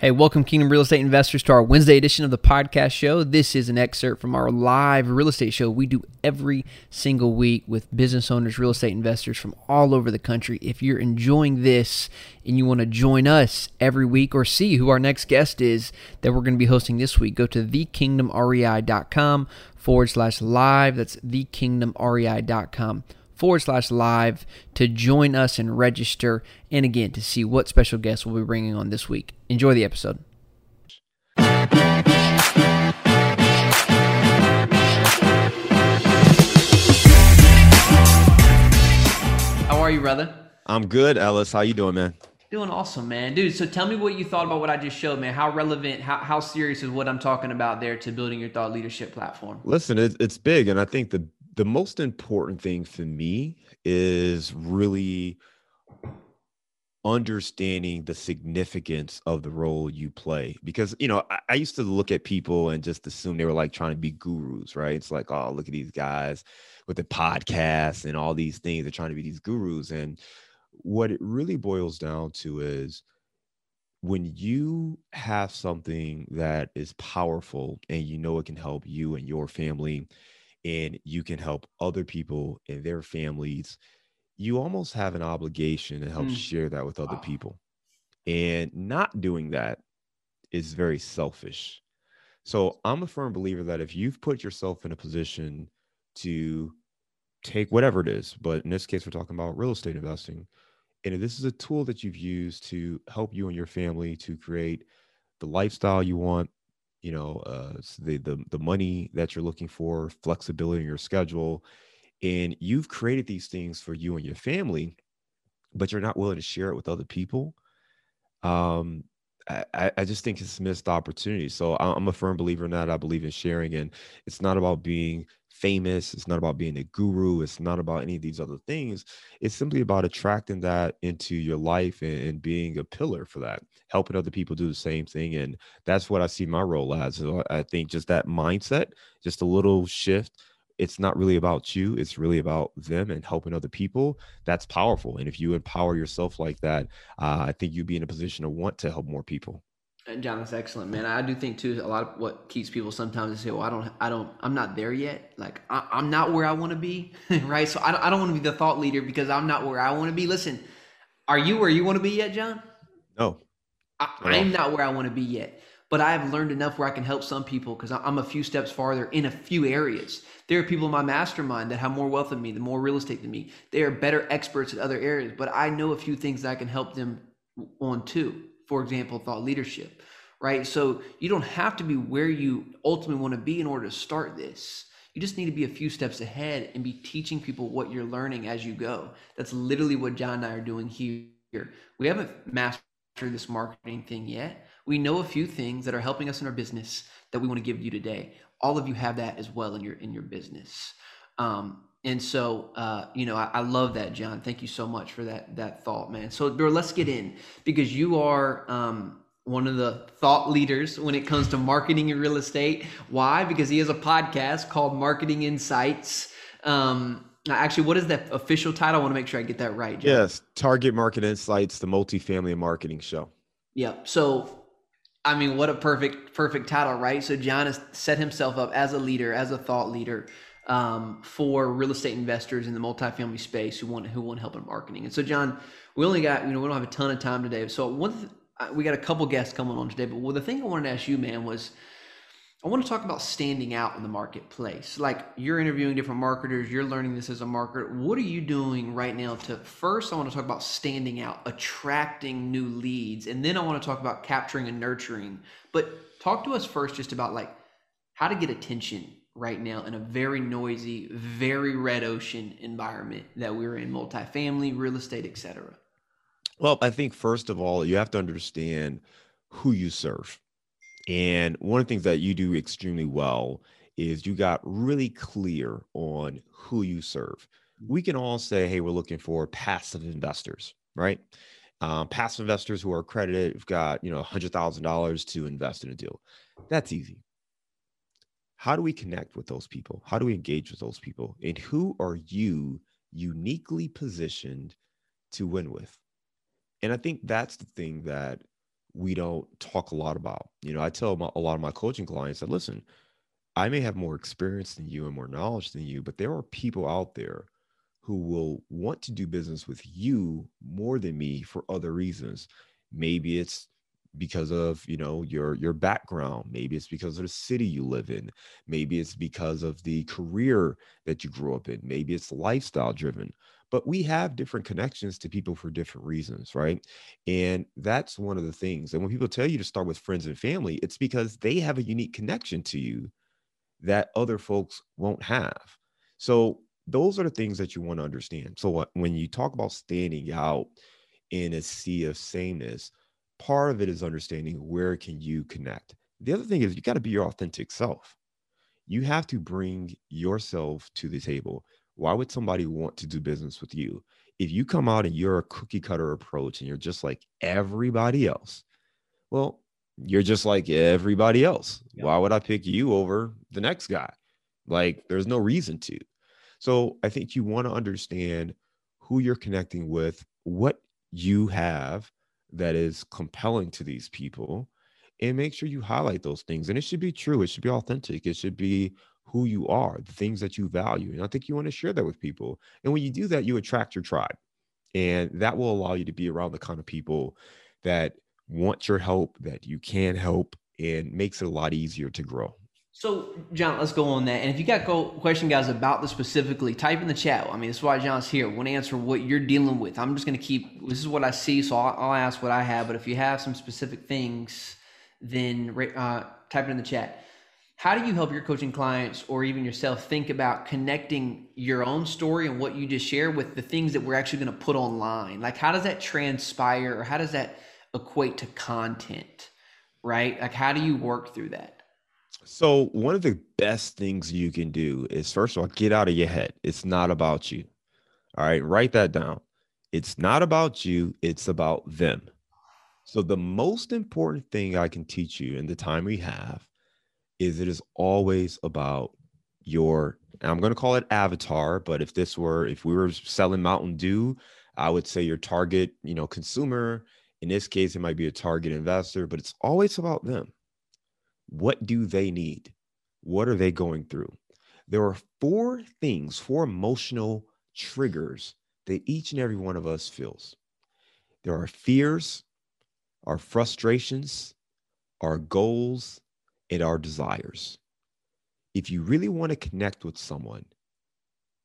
Hey, welcome, Kingdom Real Estate Investors, to our Wednesday edition of the podcast show. This is an excerpt from our live real estate show we do every single week with business owners, real estate investors from all over the country. If you're enjoying this and you want to join us every week or see who our next guest is that we're going to be hosting this week, go to thekingdomrei.com forward slash live. That's thekingdomrei.com forward slash live to join us and register, and again to see what special guests we'll be bringing on this week. Enjoy the episode. How are you, brother? I'm good, Ellis. How you doing, man? Doing awesome, man. Dude, so tell me what you thought about what I just showed, man. How relevant, how, how serious is what I'm talking about there to building your thought leadership platform? Listen, it, it's big. And I think the the most important thing for me is really understanding the significance of the role you play. Because you know I, I, used to look at people and just assume they were like trying to be gurus right? It's like oh look at these guys with the podcasts and all these things. They're trying to be these gurus. And what it really boils down to is when you have something that is powerful and you know it can help you and your family and you can help other people and their families, you almost have an obligation to help mm. share that with other wow. people. And not doing that is very selfish. So I'm a firm believer that if you've put yourself in a position to take whatever it is, but in this case, we're talking about real estate investing. And if this is a tool that you've used to help you and your family to create the lifestyle you want, you know uh, the, the the money that you're looking for flexibility in your schedule and you've created these things for you and your family but you're not willing to share it with other people um I, I just think it's missed opportunity. So I'm a firm believer in that. I believe in sharing, and it's not about being famous. It's not about being a guru. It's not about any of these other things. It's simply about attracting that into your life and, and, being a pillar for that, helping other people do the same thing. And that's what I see my role as. So I think just that mindset, just a little shift. It's not really about you. It's really about them and helping other people. That's powerful. And if you empower yourself like that, uh, I think you'd be in a position to want to help more people. John, that's excellent, man. I do think too. A lot of what keeps people sometimes is say, "Well, I don't, I don't, I'm not there yet. Like I, am not where I want to be, right? So I don't, I don't want to be the thought leader because I'm not where I want to be. Listen, are you where you want to be yet, John? No, I, I'm not where I want to be yet. But I have learned enough where I can help some people because I'm a few steps farther in a few areas. There are people in my mastermind that have more wealth than me, the more real estate than me. They are better experts in other areas, but I know a few things that I can help them on too for example, thought leadership, right? So you don't have to be where you ultimately want to be in order to start this. You just need to be a few steps ahead and be teaching people what you're learning as you go. That's literally what John and I are doing here. We haven't mastered this marketing thing yet. We know a few things that are helping us in our business that we want to give you today. All of you have that as well in your in your business. Um, and so, uh, you know, I, I, love that, John. Thank you so much for that that thought, man. So, bro, let's get in because you are um, one of the thought leaders when it comes to marketing and real estate. Why? Because he has a podcast called Marketing Insights. Um, actually, what is that official title? I want to make sure I get that right. John. Yes, Target Market Insights, the multifamily marketing show. Yep. So, I mean, what a perfect perfect title, right? So, John has set himself up as a leader, as a thought leader um, for real estate investors in the multifamily space who want who want help in marketing. And so, John, we only got you know we don't have a ton of time today. So one we got a couple guests coming on today, but well, the thing I wanted to ask you, man, was I want to talk about standing out in the marketplace. Like you're interviewing different marketers, you're learning this as a marketer. What are you doing right now to first I want to talk about standing out, attracting new leads, and then I want to talk about capturing and nurturing. But talk to us first just about like how to get attention right now in a very noisy, very red ocean environment that we're in, multifamily, real estate, etc. Well, I think first of all, you have to understand who you serve. And one of the things that you do extremely well is you got really clear on who you serve. Mm-hmm. We can all say, hey, we're looking for passive investors, right? Um, passive investors who are accredited, have got, you know, $100,000 to invest in a deal. That's easy how do we connect with those people? How do we engage with those people? And who are you uniquely positioned to win with? And I think that's the thing that we don't talk a lot about. You know, I tell my, a lot of my coaching clients that listen, I may have more experience than you and more knowledge than you, but there are people out there who will want to do business with you more than me for other reasons. Maybe it's because of you know your your background. Maybe it's because of the city you live in. Maybe it's because of the career that you grew up in. Maybe it's lifestyle driven. But we have different connections to people for different reasons right? And that's one of the things. And when people tell you to start with friends and family it's because they have a unique connection to you that other folks won't have. So those are the things that you want to understand. So when you talk about standing out in a sea of sameness part of it is understanding where can you connect. The other thing is you got to be your authentic self. You have to bring yourself to the table. Why would somebody want to do business with you? If you come out and you're a cookie cutter approach and you're just like everybody else well you're just like everybody else. Yeah. why would i pick you over the next guy? Like there's no reason to. So i think you want to understand who you're connecting with what you have that is compelling to these people and make sure you highlight those things and it should be true it should be authentic it should be who you are the things that you value and i think you want to share that with people and when you do that you attract your tribe and that will allow you to be around the kind of people that want your help that you can help and makes it a lot easier to grow so, John, let's go on that. And if you got question, guys, about this specifically, type in the chat. I mean, that's why John's here. Want to answer what you're dealing with. I'm just going to keep. This is what I see, so I'll, I'll, ask what I have. But if you have some specific things, then uh, type it in the chat. How do you help your coaching clients or even yourself think about connecting your own story and what you just share with the things that we're actually going to put online? Like, how does that transpire, or how does that equate to content? Right? Like, how do you work through that? So, one of the best things you can do is first of all, get out of your head. It's not about you. All right, write that down. It's not about you, it's about them. So, the most important thing I can teach you in the time we have is it is always about your, I'm going to call it avatar, but if this were, if we were selling Mountain Dew, I would say your target, you know, consumer. In this case, it might be a target investor, but it's always about them what do they need? What are they going through? There are four things, four emotional triggers that each and every one of us feels. There are fears, our frustrations, our goals, and our desires. If you really want to connect with someone,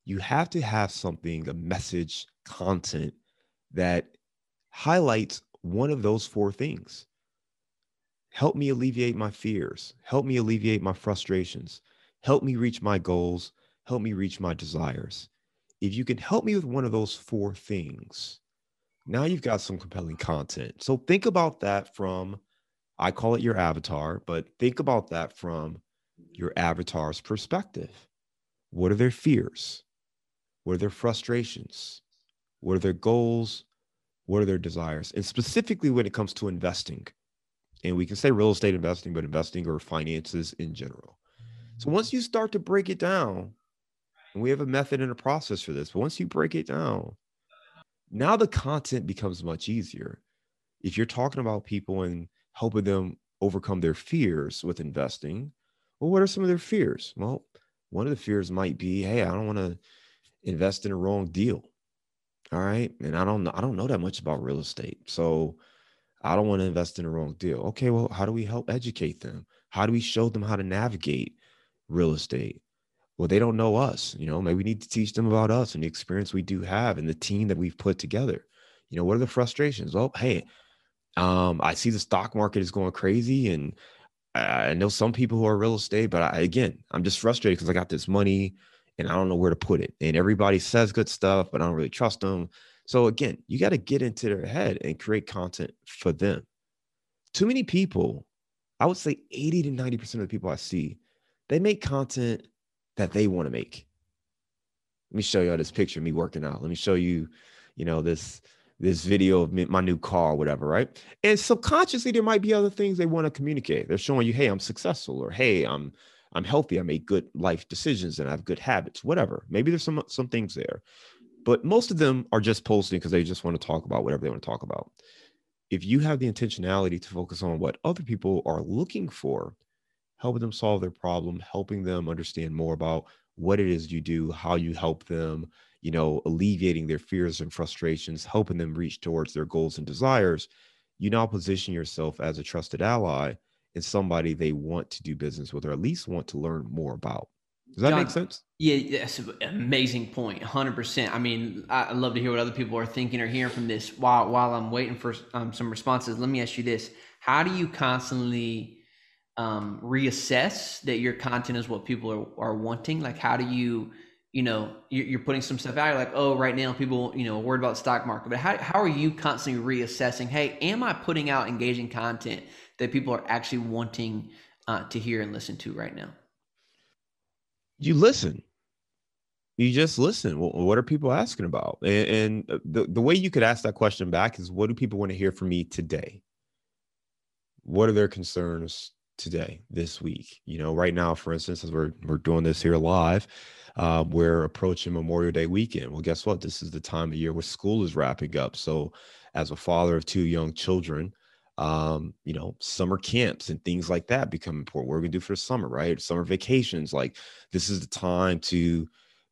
you have to have something, a message, content that highlights one of those four things. Help me alleviate my fears. Help me alleviate my frustrations. Help me reach my goals. Help me reach my desires. If you can help me with one of those four things, now you've got some compelling content. So think about that from, I call it your avatar, but think about that from your avatar's perspective. What are their fears? What are their frustrations? What are their goals? What are their desires? And specifically when it comes to investing, and we can say real estate investing, but investing or finances in general. So once you start to break it down, and we have a method and a process for this, but once you break it down, now the content becomes much easier. If you're talking about people and helping them overcome their fears with investing, well, what are some of their fears? Well, one of the fears might be, hey, I don't want to invest in a wrong deal. All right. And I don't know, I don't know that much about real estate. So I don't want to invest in a wrong deal. Okay, well, how do we help educate them? How do we show them how to navigate real estate? Well, they don't know us. You know, maybe we need to teach them about us and the experience we do have and the team that we've put together. You know, what are the frustrations? Well, hey, um, I see the stock market is going crazy, and I know some people who are real estate, but I, again, I'm just frustrated because I got this money and I don't know where to put it. And everybody says good stuff, but I don't really trust them. So again, you got to get into their head and create content for them. Too many people, I would say 80 to 90% of the people I see, they make content that they want to make. Let me show you all this picture of me working out. Let me show you, you know, this this video of me, my new car, whatever, right? And subconsciously, there might be other things they want to communicate. They're showing you, hey, I'm successful, or hey, I'm I'm healthy. I make good life decisions and I have good habits, whatever. Maybe there's some some things there but most of them are just posting because they just want to talk about whatever they want to talk about. if you have the intentionality to focus on what other people are looking for, helping them solve their problem, helping them understand more about what it is you do, how you help them, you know, alleviating their fears and frustrations, helping them reach towards their goals and desires, you now position yourself as a trusted ally and somebody they want to do business with or at least want to learn more about. Does that John, make sense? Yeah, that's an amazing point. 100%. I mean, I love to hear what other people are thinking or hearing from this. While while I'm waiting for um, some responses, let me ask you this: How do you constantly um, reassess that your content is what people are, are wanting? Like, how do you, you know, you're, you're putting some stuff out. You're like, oh, right now people, you know, worried about the stock market. But how how are you constantly reassessing? Hey, am I putting out engaging content that people are actually wanting uh, to hear and listen to right now? you listen. You just listen. What are people asking about? And, uh, the, the way you could ask that question back is what do people want to hear from me today? What are their concerns today this week? You know right now for instance as we're, we're doing this here live uh, we're approaching memorial day weekend. Well guess what? This is the time of year where school is wrapping up. So as a father of two young children um, you know, summer camps and things like that become important. What are we gonna do for the summer, right? Summer vacations. Like this is the time to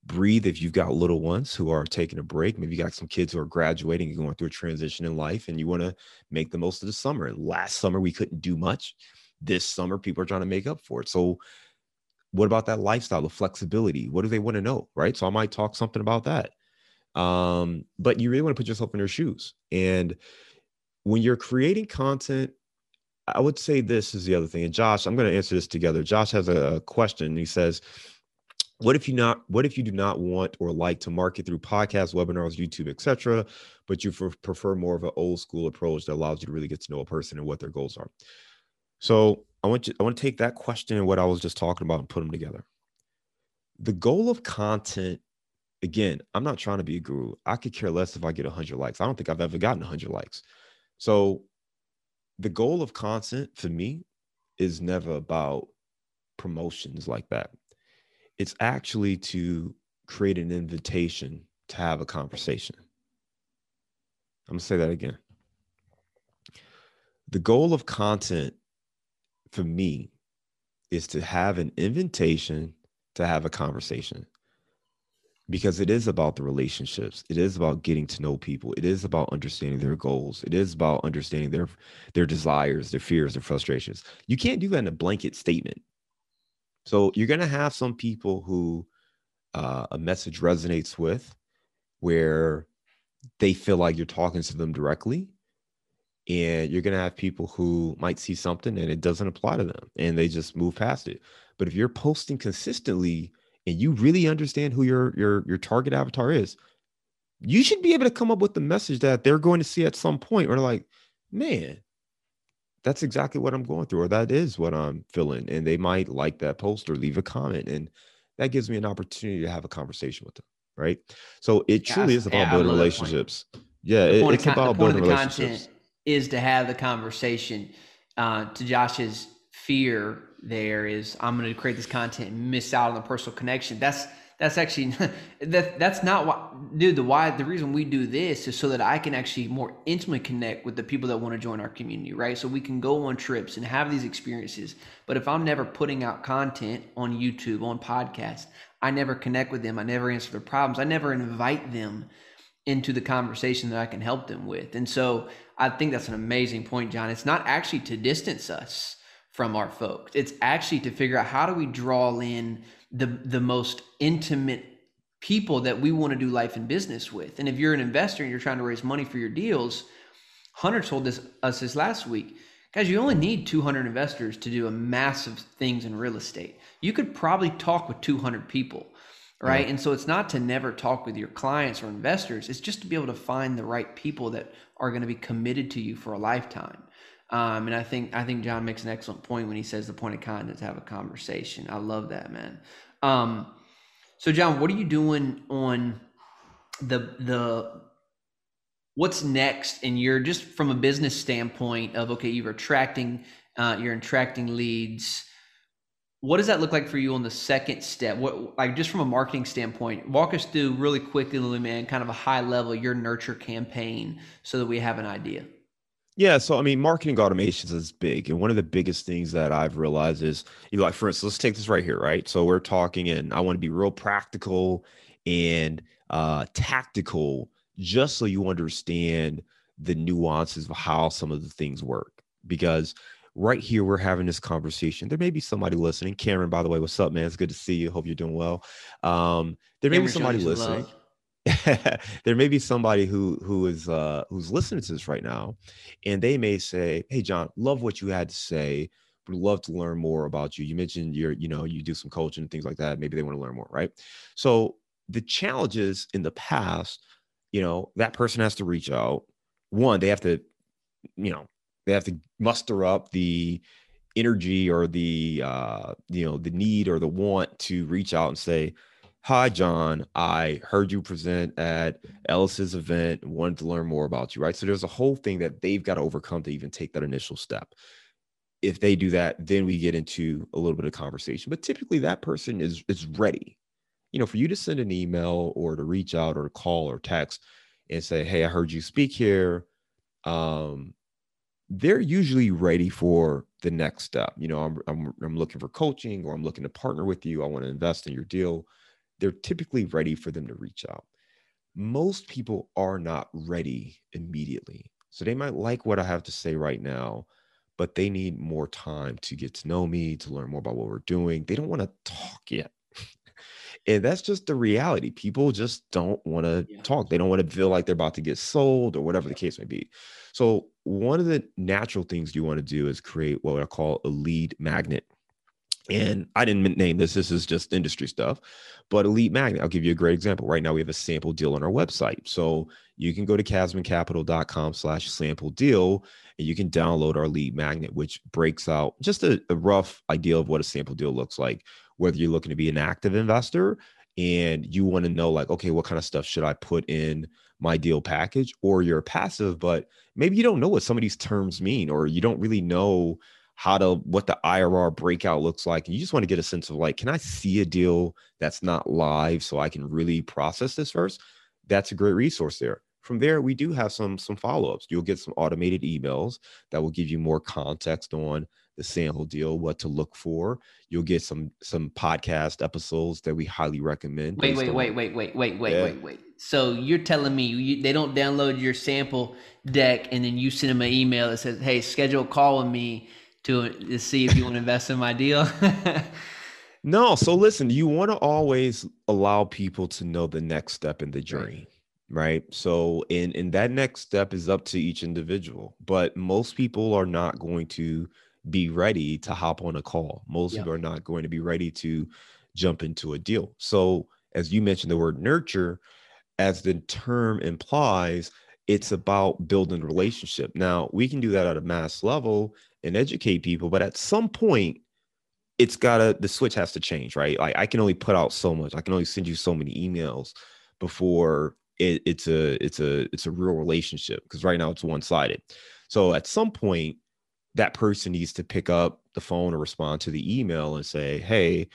breathe if you've got little ones who are taking a break. Maybe you got some kids who are graduating and going through a transition in life, and you want to make the most of the summer. Last summer we couldn't do much. This summer, people are trying to make up for it. So what about that lifestyle, the flexibility? What do they want to know? Right. So I might talk something about that. Um, but you really want to put yourself in their shoes. And when you're creating content, I would say this is the other thing. And Josh, I'm going to answer this together. Josh has a question. He says, what if you not what if you do not want or like to market through podcasts webinars youtube etc but you prefer more of an old school approach that allows you to really get to know a person and what their goals are so i want you i want to take that question and what i was just talking about and put them together the goal of content again i'm not trying to be a guru i could care less if i get 100 likes i don't think i've ever gotten 100 likes so the goal of content for me is never about promotions like that. It's actually to create an invitation to have a conversation. I'm going to say that again. The goal of content for me is to have an invitation to have a conversation because it is about the relationships. It is about getting to know people. It is about understanding their goals. It is about understanding their their desires their fears their frustrations. You can't do that in a blanket statement. So you're going to have some people who uh, a message resonates with where they feel like you're talking to them directly and you're going to have people who might see something and it doesn't apply to them and they just move past it. But if you're posting consistently and you really understand who your your your target avatar is, you should be able to come up with the message that they're going to see at some point or like, man, that's exactly what I'm going through, or that is what I'm feeling. And they might like that post or leave a comment. And that gives me an opportunity to have a conversation with them. Right. So it truly is about yeah, building relationships. Yeah, it, it's con- about building relationships. is to have the conversation. Uh, to Josh's fear there is I'm going to create this content and miss out on the personal connection. That's that's actually that that's not what dude the why the reason we do this is so that I can actually more intimately connect with the people that want to join our community, right? So we can go on trips and have these experiences. But if I'm never putting out content on YouTube, on podcast, I never connect with them, I never answer their problems, I never invite them into the conversation that I can help them with. And so I think that's an amazing point, John. It's not actually to distance us from our folks. It's actually to figure out how do we draw in the the most intimate people that we want to do life and business with. And if you're an investor and you're trying to raise money for your deals, Hunter told this us this last week. Guys, you only need 200 investors to do a massive things in real estate. You could probably talk with 200 people, right? And so it's not to never talk with your clients or investors. It's just to be able to find the right people that are going to be committed to you for a lifetime. Um, and I think I think John makes an excellent point when he says the point of content is to have a conversation. I love that, man. Um, so John, what are you doing on the the what's next and you're just from a business standpoint of okay, you're attracting uh, you're attracting leads. What does that look like for you on the second step? What like just from a marketing standpoint, walk us through really quickly, Lily man, kind of a high level your nurture campaign so that we have an idea. Yeah, so I mean, marketing automations is big, and one of the biggest things that I've realized is, you know, like for instance, let's take this right here, right? So we're talking, and I want to be real practical and uh, tactical, just so you understand the nuances of how some of the things work. Because right here, we're having this conversation. There may be somebody listening. Cameron, by the way, what's up, man? It's good to see you. Hope you're doing well. Um, there may Cameron be somebody listening. there may be somebody who who is uh who's listening to this right now and they may say hey john love what you had to say. Would love to learn more about you. You mentioned you're you know you do some coaching and things like that. Maybe they want to learn more right? So the challenges in the past you know that person has to reach out. One they have to you know they have to muster up the energy or the uh you know the need or the want to reach out and say Hi, John. I heard you present at Ellis's event wanted to learn more about you, right? So there's a whole thing that they've got to overcome to even take that initial step. If they do that, then we get into a little bit of conversation. But typically that person is is ready. You know, for you to send an email or to reach out or call or text and say, Hey, I heard you speak here. Um, they're usually ready for the next step. You know, I'm, I'm, I'm looking for coaching or I'm looking to partner with you. I want to invest in your deal they're typically ready for them to reach out. Most people are not ready immediately. So they might like what I have to say right now, but they need more time to get to know me, to learn more about what we're doing. They don't want to talk yet. and that's just the reality. People just don't want to yeah. talk. They don't want to feel like they're about to get sold or whatever the case may be. So, one of the natural things you want to do is create what I call a lead magnet and I didn't name this, this is just industry stuff, but a lead magnet, I'll give you a great example. Right now, we have a sample deal on our website. So you can go to casmoncapital.com slash sample deal and you can download our lead magnet, which breaks out just a, a rough idea of what a sample deal looks like, whether you're looking to be an active investor and you want to know like okay what kind of stuff should i put in my deal package or you're passive but maybe you don't know what some of these terms mean or you don't really know how to what the IRR breakout looks like. And you just want to get a sense of like, can I see a deal that's not live so I can really process this first? That's a great resource there. From there, we do have some some follow-ups. You'll get some automated emails that will give you more context on the sample deal, what to look for. You'll get some some podcast episodes that we highly recommend. Wait, wait, wait, wait, wait, wait, wait, yeah. wait, wait. So you're telling me you, they don't download your sample deck and then you send them an email that says, "Hey, schedule a call with me." To, to see if you want to invest in my deal? no. So listen, you want to always allow people to know the next step in the journey. Right. right? So in in that next step is up to each individual, but most people are not going to be ready to hop on a call. Most yeah. people are not going to be ready to jump into a deal. So as you mentioned the word nurture, as the term implies, it's about building relationship. Now, we can do that at a mass level and educate people, but at some point, it's gotta the switch has to change, right? Like I can only put out so much. I can only send you so many emails before it, it's a it's a it's a real relationship because right now it's one sided. So at some point, that person needs to pick up the phone or respond to the email and say, "Hey,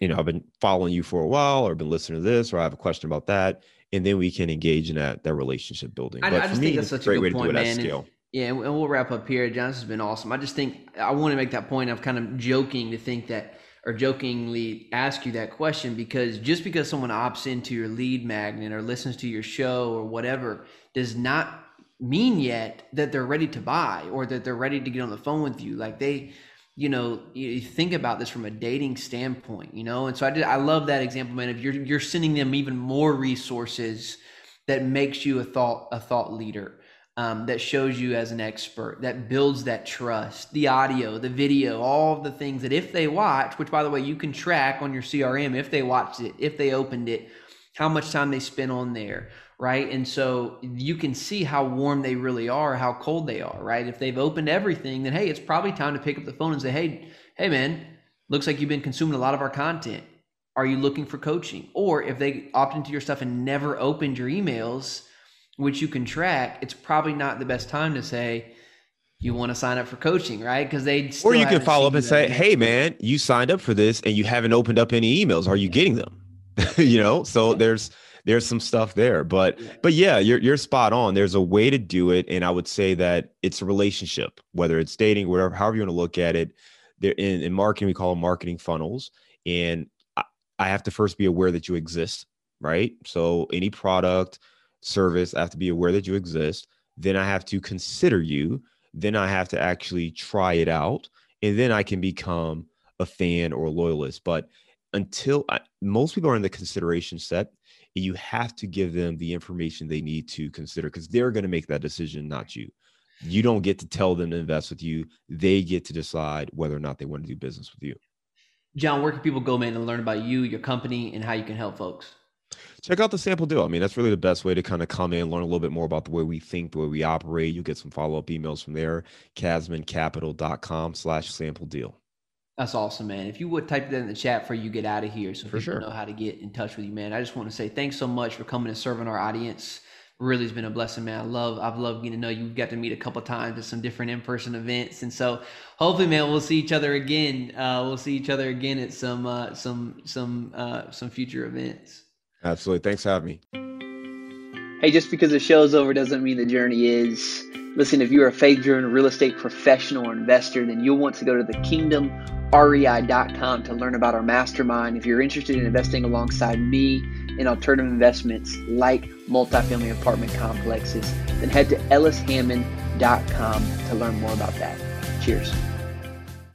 you know, I've been following you for a while, or been listening to this, or I have a question about that." And then we can engage in that that relationship building. I, but I just me, think that's such a, a great point, man. And, yeah, and we'll wrap up here. John, this has been awesome. I just think I want to make that point. I'm kind of joking to think that, or jokingly ask you that question because just because someone opts into your lead magnet or listens to your show or whatever does not mean yet that they're ready to buy or that they're ready to get on the phone with you. Like they, you know, you think about this from a dating standpoint, you know. And so I did. I love that example, man. If you're you're sending them even more resources that makes you a thought a thought leader. Um, that shows you as an expert, that builds that trust, the audio, the video, all the things that if they watch, which by the way, you can track on your CRM if they watched it, if they opened it, how much time they spent on there, right? And so you can see how warm they really are, how cold they are, right? If they've opened everything, then hey, it's probably time to pick up the phone and say, hey, hey, man, looks like you've been consuming a lot of our content. Are you looking for coaching? Or if they opt into your stuff and never opened your emails, which you can track, it's probably not the best time to say, you want to sign up for coaching, right? Because they or you can follow up and say, "Hey, man, you signed up for this and you haven't opened up any emails. Are you getting them?" you know, so there's there's some stuff there. But Yeah. but yeah, you're you're spot on. There's a way to do it, and I would say that it's a relationship, whether it's dating, whatever, however you want to look at it. There in, in marketing, we call them marketing funnels, and I, I have to first be aware that you exist, right? So any product, service, I have to be aware that you exist. Then I have to consider you. Then I have to actually try it out, and then I can become a fan or a loyalist. But until I, most people are in the consideration set, and you have to give them the information they need to consider because they're going to make that decision, not you. You don't get to tell them to invest with you. They get to decide whether or not they want to do business with you. John, where can people go, man, and learn about you, your company, and how you can help folks? Check out the sample deal. I mean, that's really the best way to kind of come in, learn a little bit more about the way we think, the way we operate. You'll get some follow-up emails from there. Casmoncapital.com slash sample deal. That's awesome, man. If you would type that in the chat for you get out of here so For people sure. know how to get in touch with you, man. I just want to say thanks so much for coming and serving our audience. Really has been a blessing, man. I love I've loved getting to know you. We've got to meet a couple times at some different in-person events. And so hopefully, man, we'll see each other again. Uh, we'll see each other again at some uh, some some uh, some future events. Absolutely. Thanks for having me. Hey, just because the show's over doesn't mean the journey is. Listen, if you're a faith driven real estate professional or investor, then you'll want to go to the kingdomrei.com to learn about our mastermind. If you're interested in investing alongside me in alternative investments like multifamily apartment complexes, then head to ellishammond.com to learn more about that. Cheers.